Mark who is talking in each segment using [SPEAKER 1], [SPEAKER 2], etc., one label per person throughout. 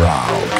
[SPEAKER 1] around.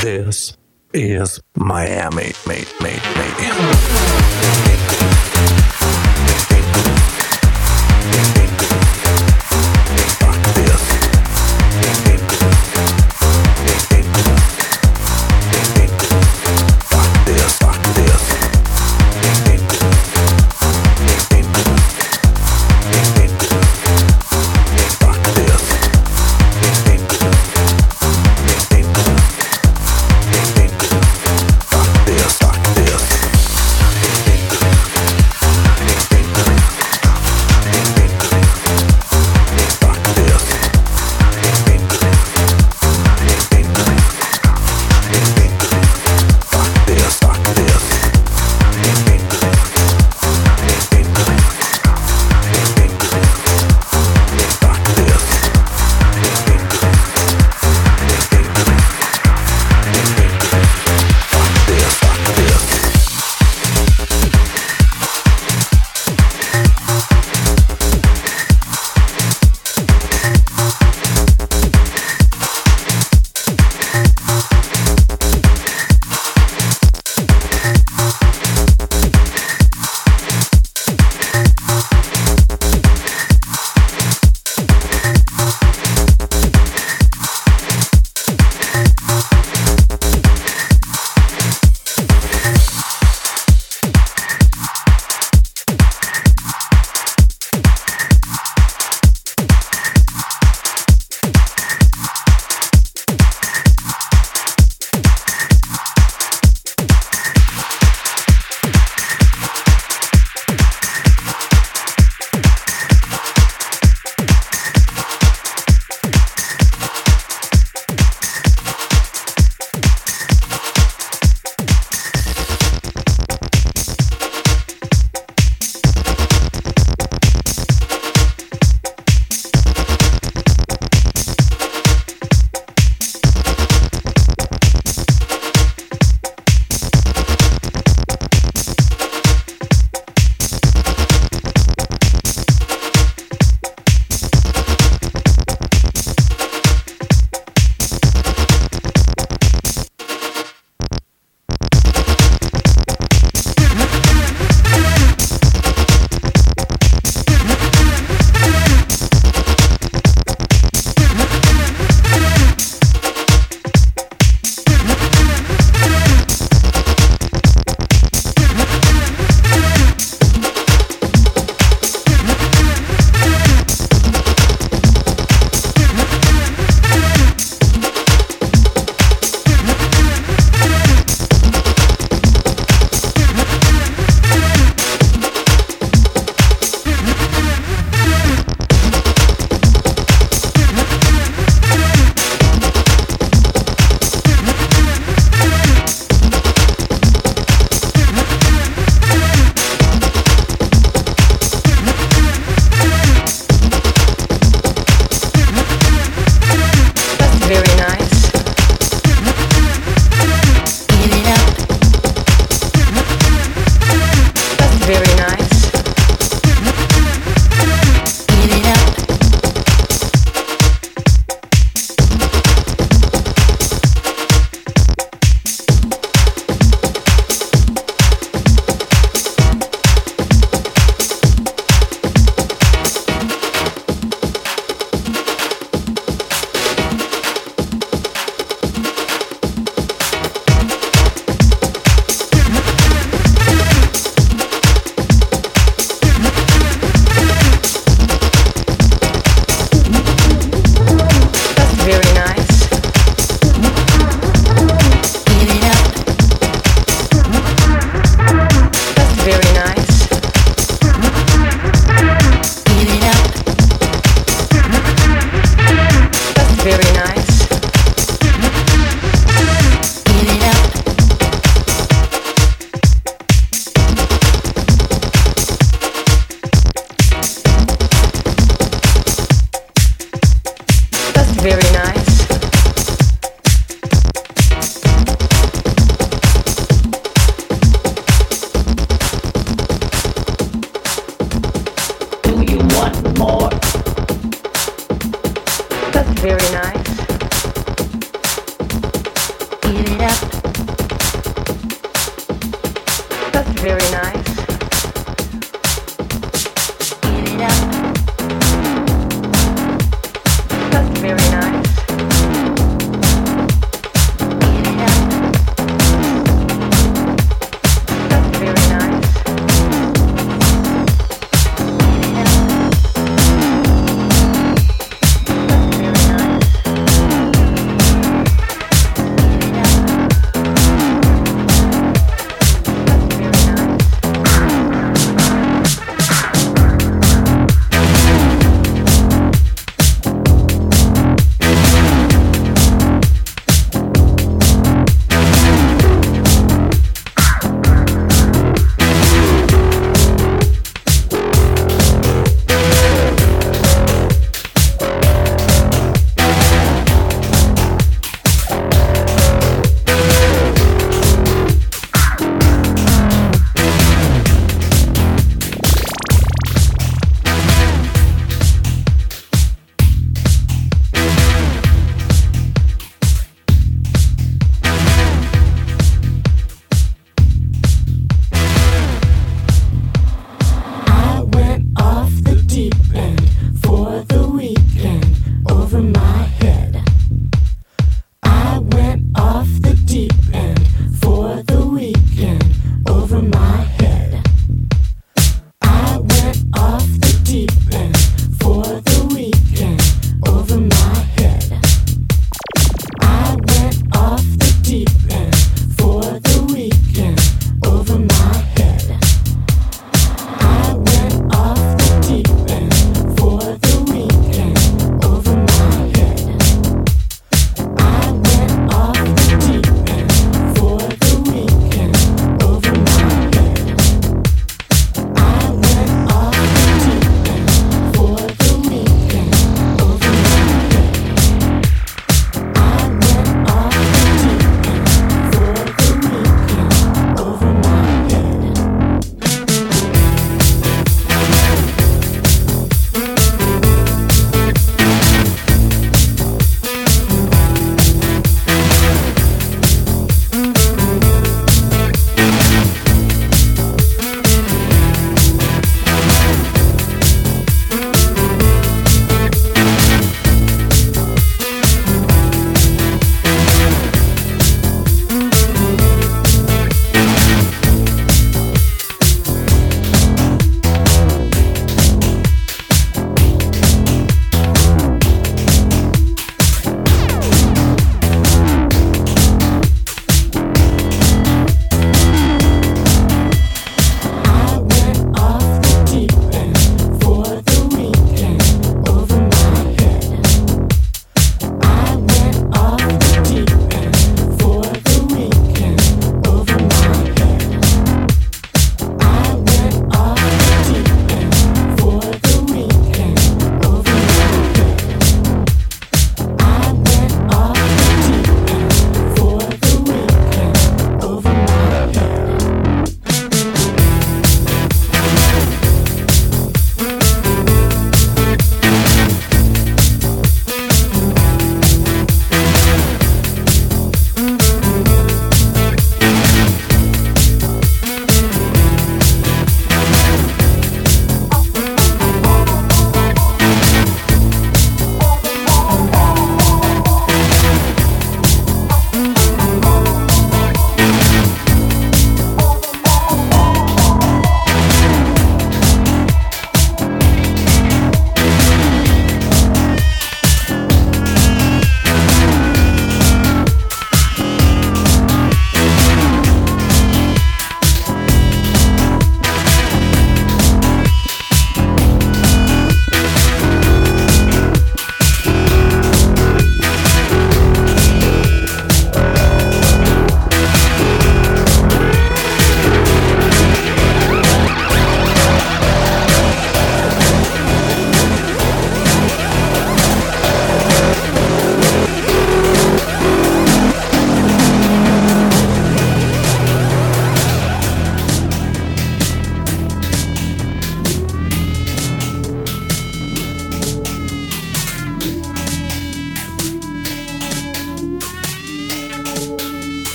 [SPEAKER 1] This is Miami, mate, mate, mate.